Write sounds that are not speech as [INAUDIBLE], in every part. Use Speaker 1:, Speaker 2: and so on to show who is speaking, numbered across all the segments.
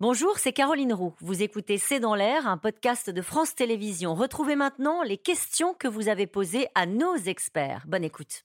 Speaker 1: Bonjour, c'est Caroline Roux. Vous écoutez C'est dans l'air, un podcast de France Télévisions. Retrouvez maintenant les questions que vous avez posées à nos experts. Bonne écoute.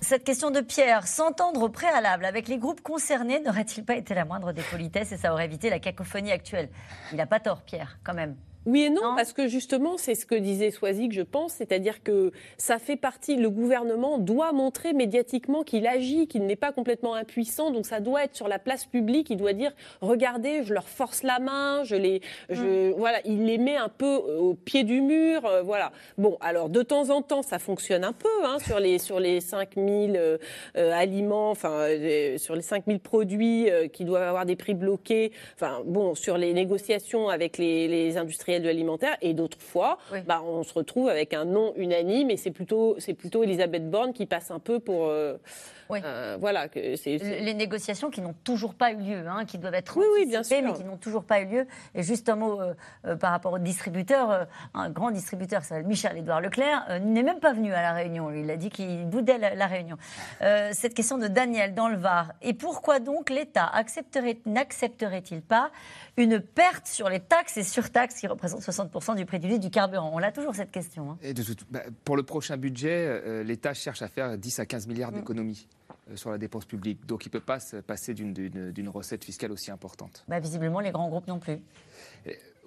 Speaker 1: Cette question de Pierre, s'entendre au préalable avec les groupes concernés n'aurait-il pas été la moindre des politesses et ça aurait évité la cacophonie actuelle? Il n'a pas tort, Pierre, quand même.
Speaker 2: Oui et non, parce que justement, c'est ce que disait Soisic, je pense, c'est-à-dire que ça fait partie, le gouvernement doit montrer médiatiquement qu'il agit, qu'il n'est pas complètement impuissant, donc ça doit être sur la place publique, il doit dire, regardez, je leur force la main, je les, je, mm. voilà, il les met un peu au pied du mur, euh, voilà. Bon, alors de temps en temps, ça fonctionne un peu, hein, sur les, sur les 5000 euh, euh, aliments, enfin, sur les 5000 produits qui doivent avoir des prix bloqués, enfin, bon, sur les négociations avec les, les industriels de l'alimentaire, et d'autres fois, bah, on se retrouve avec un non unanime, et c'est plutôt, c'est plutôt Elisabeth Borne qui passe un peu pour. Euh, euh, voilà, que c'est,
Speaker 1: Les négociations qui n'ont toujours pas eu lieu, hein, qui doivent être
Speaker 2: oui, oui, bien sûr.
Speaker 1: mais qui n'ont toujours pas eu lieu. Et juste un mot euh, par rapport au distributeur, un grand distributeur Michel-Édouard Leclerc n'est même pas venu à la réunion. Il a dit qu'il boudait la, réunion. cette question de Daniel dans le Var. Et pourquoi donc l'État accepterait, n'accepterait-il pas une perte sur les taxes et surtaxes qui représentent 60% du prix du litre du carburant? On a toujours cette question. Hein.
Speaker 3: Et de bah, pour le prochain budget, euh, l'État cherche à faire 10 à 15 milliards d'économies. Euh, sur la dépense publique. Donc il ne peut pas se passer d'une recette fiscale aussi importante.
Speaker 1: Bah, visiblement, les grands groupes non plus.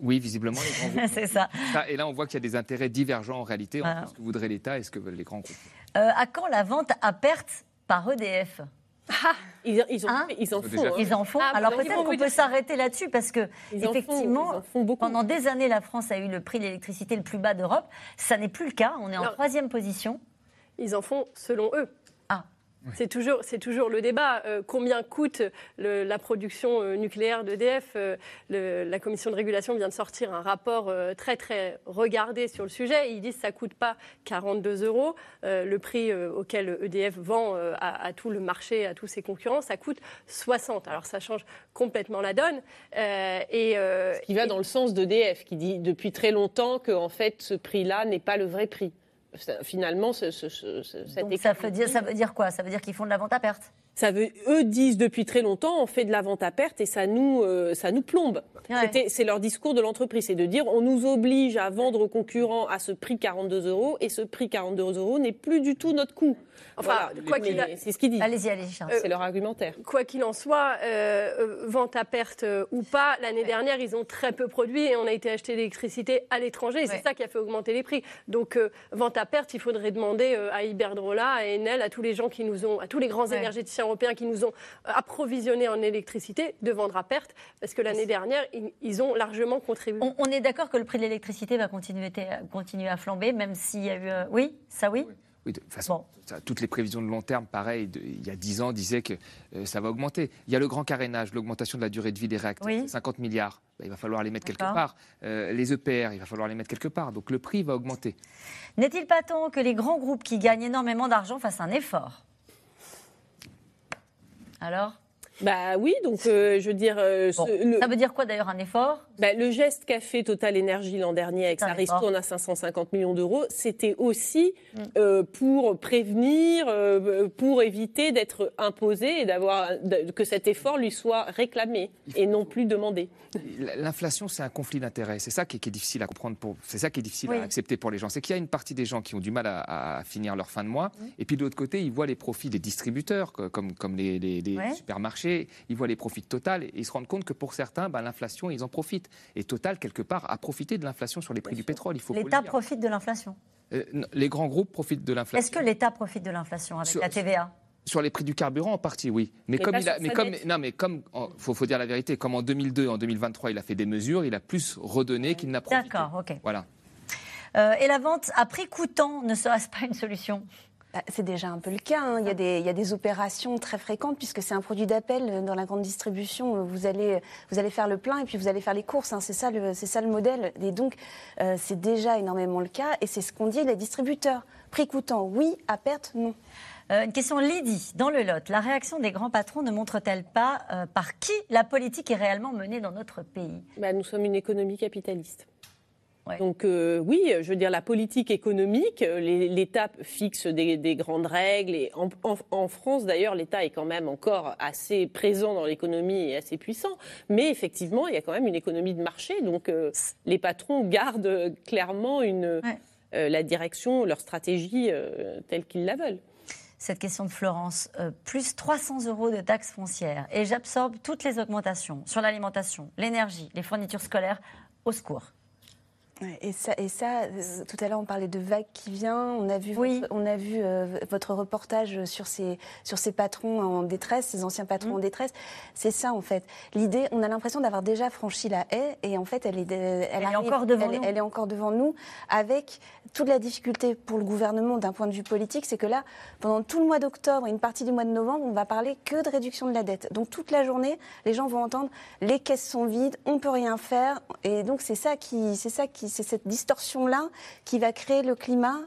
Speaker 3: Oui, visiblement, les grands [LAUGHS] groupes.
Speaker 1: C'est ça.
Speaker 3: Et là, on voit qu'il y a des intérêts divergents en réalité entre ce que voudrait l'État et ce que veulent les grands groupes.
Speaker 1: Euh, à quand la vente à perte par EDF
Speaker 2: ah, ils, ils, hein? ils, en font.
Speaker 1: Ils en font. Ah, Alors peut-être qu'on peut s'arrêter là-dessus parce que effectivement, pendant des années, la France a eu le prix de l'électricité le plus bas d'Europe. Ça n'est plus le cas. On est en troisième position.
Speaker 2: Ils en font selon eux. C'est toujours, c'est toujours le débat. Euh, combien coûte la production euh, nucléaire d'EDF euh, La commission de régulation vient de sortir un rapport très très regardé sur le sujet. Ils disent que ça coûte pas 42 euros. le prix auquel EDF vend à, tout le marché, à tous ses concurrents, ça coûte 60. Alors ça change complètement la donne.
Speaker 4: et, Ce qui va dans le sens d'EDF, qui dit depuis très longtemps que en fait ce prix-là n'est pas le vrai prix finalement, ce, ce,
Speaker 1: Donc ça veut, dire, ça veut dire quoi? Ça veut dire qu'ils font de la vente à perte?
Speaker 4: Ça veut, eux disent depuis très longtemps, on fait de la vente à perte et ça nous, euh, ça nous plombe. C'est leur discours de l'entreprise, c'est de dire on nous oblige à vendre aux concurrents à ce prix 42 euros et ce prix 42 euros n'est plus du tout notre coût. Enfin, quoi qu'il c'est ce qu'il dit.
Speaker 1: Allez-y, allez-y.
Speaker 4: c'est leur argumentaire.
Speaker 2: Quoi qu'il en soit, euh, euh, vente à perte ou pas, l'année dernière, ils ont très peu produit et on a été acheter l'électricité à l'étranger. C'est ça qui a fait augmenter les prix. Donc, vente à perte, il faudrait demander à Iberdrola, à Enel, à tous les gens qui nous ont, à tous les grands énergéticiens européens qui nous ont approvisionnés en électricité de vendre à perte, parce que l'année dernière, ils, ont largement contribué.
Speaker 1: On, est d'accord que le prix de l'électricité va continuer, continuer à flamber, même s'il y a eu... Euh, oui, ça oui?
Speaker 3: Oui, de toute façon, toutes les prévisions de long terme, pareil, il y a 10 ans, disaient que euh, ça va augmenter. Il y a le grand carénage, l'augmentation de la durée de vie des réacteurs, 50 milliards. Bah, il va falloir les mettre quelque part. Euh, les EPR, il va falloir les mettre quelque part. Donc le prix va augmenter.
Speaker 1: N'est-il pas temps que les grands groupes qui gagnent énormément d'argent fassent un effort? Alors?
Speaker 4: Bah oui, donc euh, je veux dire.
Speaker 1: Euh, ça veut dire quoi d'ailleurs un effort?
Speaker 4: Bah, Le geste qu'a fait Total Energy l'an dernier avec sa ristourne à 550 millions d'euros, c'était aussi mm. euh, pour prévenir, pour éviter d'être imposé et d'avoir que cet effort lui soit réclamé et non plus demandé.
Speaker 3: L'inflation, c'est un conflit d'intérêts. C'est ça qui est, difficile à comprendre. C'est ça qui est difficile à accepter pour les gens. C'est qu'il y a une partie des gens qui ont du mal à, finir leur fin de mois, et puis de l'autre côté, ils voient les profits des distributeurs, comme, comme les, les supermarchés ils voient les profits de Total et ils se rendent compte que pour certains, ben, l'inflation, ils en profitent. Et Total, quelque part, a profité de l'inflation sur les prix du pétrole. Il faut
Speaker 1: L'État profite de l'inflation
Speaker 3: euh, Les grands groupes profitent de l'inflation.
Speaker 1: Est-ce que l'État profite de l'inflation avec la TVA?
Speaker 3: sur les prix du carburant, en partie, oui. Mais comme il a, mais comme, non, mais comme, faut, faut dire la vérité, comme en 2002, en 2023, il a fait des mesures, il a plus redonné qu'il n'a profité.
Speaker 1: D'accord, ok.
Speaker 3: Voilà.
Speaker 1: Euh, et la vente à prix coûtant ne serait-ce pas une solution?
Speaker 5: Bah, c'est déjà un peu le cas. Hein. Il, y a des, il, y a des, opérations très fréquentes puisque c'est un produit d'appel dans la grande distribution. Vous allez, vous allez faire le plein et puis vous allez faire les courses. Hein. C'est ça, le, c'est ça le modèle. Et donc, euh, c'est déjà énormément le cas. Et c'est ce qu'on dit les distributeurs. Prix coûtant, oui. À perte, non.
Speaker 1: Euh, une question Lydie, dans le Lot. La réaction des grands patrons ne montre-t-elle pas euh, par qui la politique est réellement menée dans notre pays?
Speaker 4: Bah, Nous sommes une économie capitaliste.
Speaker 2: Donc oui, je veux dire, la politique économique, l'État fixe des, grandes règles. Et en, France, d'ailleurs, l'État est quand même encore assez présent dans l'économie et assez puissant. Mais effectivement, il y a quand même une économie de marché. Donc les patrons gardent clairement une, la direction, leur stratégie telle qu'ils la veulent
Speaker 1: cette question de Florence. plus 300 euros de taxes foncières et j'absorbe toutes les augmentations sur l'alimentation, l'énergie, les fournitures scolaires. Au secours.
Speaker 5: Et ça, et ça euh, tout à l'heure, on parlait de vague qui vient. On a vu, votre, on a vu euh, votre reportage sur ces, sur ces patrons en détresse, ces anciens patrons en mm. détresse. C'est ça, en fait. L'idée, on a l'impression d'avoir déjà franchi la haie, et en fait, elle est,
Speaker 1: elle, est encore devant nous.
Speaker 5: Elle est encore devant nous, avec toute la difficulté pour le gouvernement d'un point de vue politique, c'est que là, pendant tout le mois d'octobre et une partie du mois de novembre, on va parler que de réduction de la dette. Donc toute la journée, les gens vont entendre les caisses sont vides, on peut rien faire, et donc c'est ça qui, c'est ça qui c'est cette distorsion-là qui va créer le climat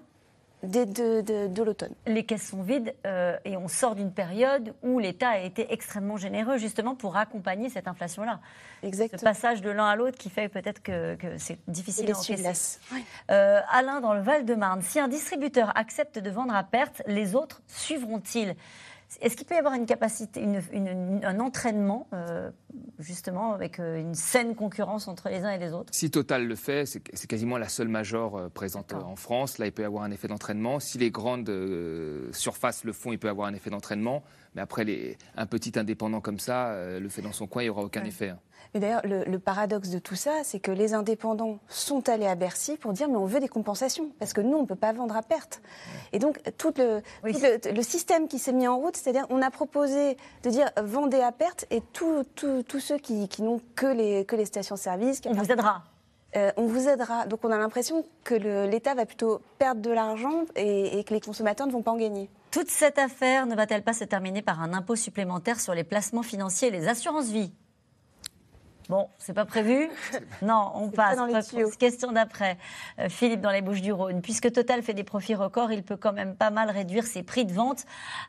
Speaker 5: de, de, l'automne.
Speaker 1: Les caisses sont vides euh, et on sort d'une période où l'État a été extrêmement généreux justement pour accompagner cette inflation-là. Exactement. Ce passage de l'un à l'autre qui fait peut-être que, c'est difficile à encaisser. Euh, Alain, dans le Val-de-Marne, si un distributeur accepte de vendre à perte, les autres suivront-ils? Est-ce qu'il peut y avoir une capacité, un entraînement, euh, justement, avec euh, une saine concurrence entre les uns et les autres?
Speaker 3: Si Total le fait, c'est quasiment la seule major euh, présente en France. Là, il peut y avoir un effet d'entraînement. Si les grandes surfaces le font, il peut y avoir un effet d'entraînement. Mais après, les, un petit indépendant comme ça, le fait dans son coin, il n'y aura aucun effet. Hein.
Speaker 5: D'ailleurs, le, paradoxe de tout ça, c'est que les indépendants sont allés à Bercy pour dire mais on veut des compensations parce que nous on ne peut pas vendre à perte. Et donc tout le, le, système qui s'est mis en route, c'est-à-dire on a proposé de dire vendez à perte et tous ceux qui, n'ont que les, que les stations-service.
Speaker 1: On vous aidera.
Speaker 5: Euh, on vous aidera. Donc on a l'impression que l'État va plutôt perdre de l'argent et, et, que les consommateurs ne vont pas en gagner.
Speaker 1: Toute cette affaire ne va-t-elle pas se terminer par un impôt supplémentaire sur les placements financiers et les assurances vie Bon, c'est pas prévu [LAUGHS] Non, on passe. Question d'après. Euh, Philippe, dans les Bouches du Rhône. Puisque Total fait des profits records, il peut quand même pas mal réduire ses prix de vente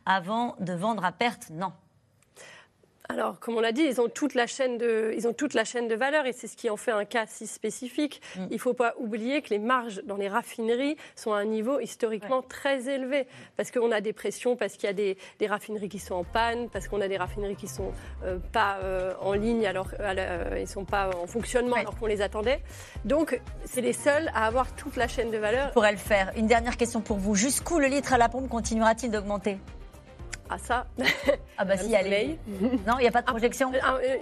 Speaker 1: avant de vendre à perte Non.
Speaker 4: Alors, comme on l'a dit, ils ont toute la chaîne de, ils ont toute la chaîne de valeur et c'est ce qui en fait un cas si spécifique. Mm. Il ne faut pas oublier que les marges dans les raffineries sont à un niveau historiquement très élevé parce qu'on a des pressions, parce qu'il y a des, raffineries qui sont en panne, parce qu'on a des raffineries qui ne sont euh, pas euh, en ligne alors euh, ils sont pas en fonctionnement alors qu'on les attendait. Donc, c'est les seuls à avoir toute la chaîne de valeur.
Speaker 1: Pourrait le faire. Une dernière question pour vous. Jusqu'où le litre à la pompe continuera-t-il d'augmenter?
Speaker 4: Ah ça
Speaker 1: Ah bah si, allez. Non, il n'y a pas de projection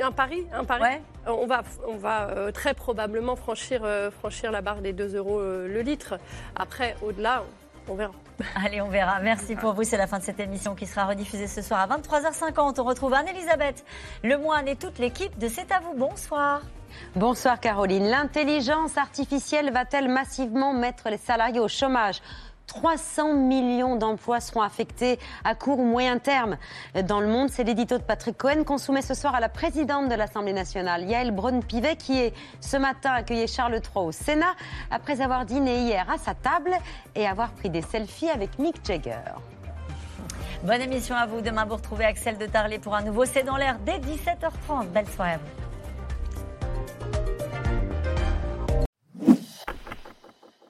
Speaker 4: Un, pari, un pari. On va, on va euh, très probablement franchir, euh, franchir la barre des 2 euros euh, le litre. Après, au-delà, on verra. [LAUGHS]
Speaker 1: Allez, on verra. Merci pour vous. C'est la fin de cette émission qui sera rediffusée ce soir à 23h50. On retrouve Anne-Elisabeth Lemoine et toute l'équipe de C'est à vous. Bonsoir.
Speaker 6: Bonsoir Caroline. L'intelligence artificielle va-t-elle massivement mettre les salariés au chômage? 300 millions d'emplois seront affectés à court ou moyen terme dans le monde. C'est l'édito de Patrick Cohen qu'on soumet ce soir à la présidente de l'Assemblée nationale, Yael Braun-Pivet, qui est ce matin accueilli Charles III au Sénat après avoir dîné hier à sa table et avoir pris des selfies avec Mick Jagger.
Speaker 1: Bonne émission à vous. Demain, vous retrouvez Axel de Tarlet pour un nouveau C'est dans l'air dès 17h30. Belle soirée.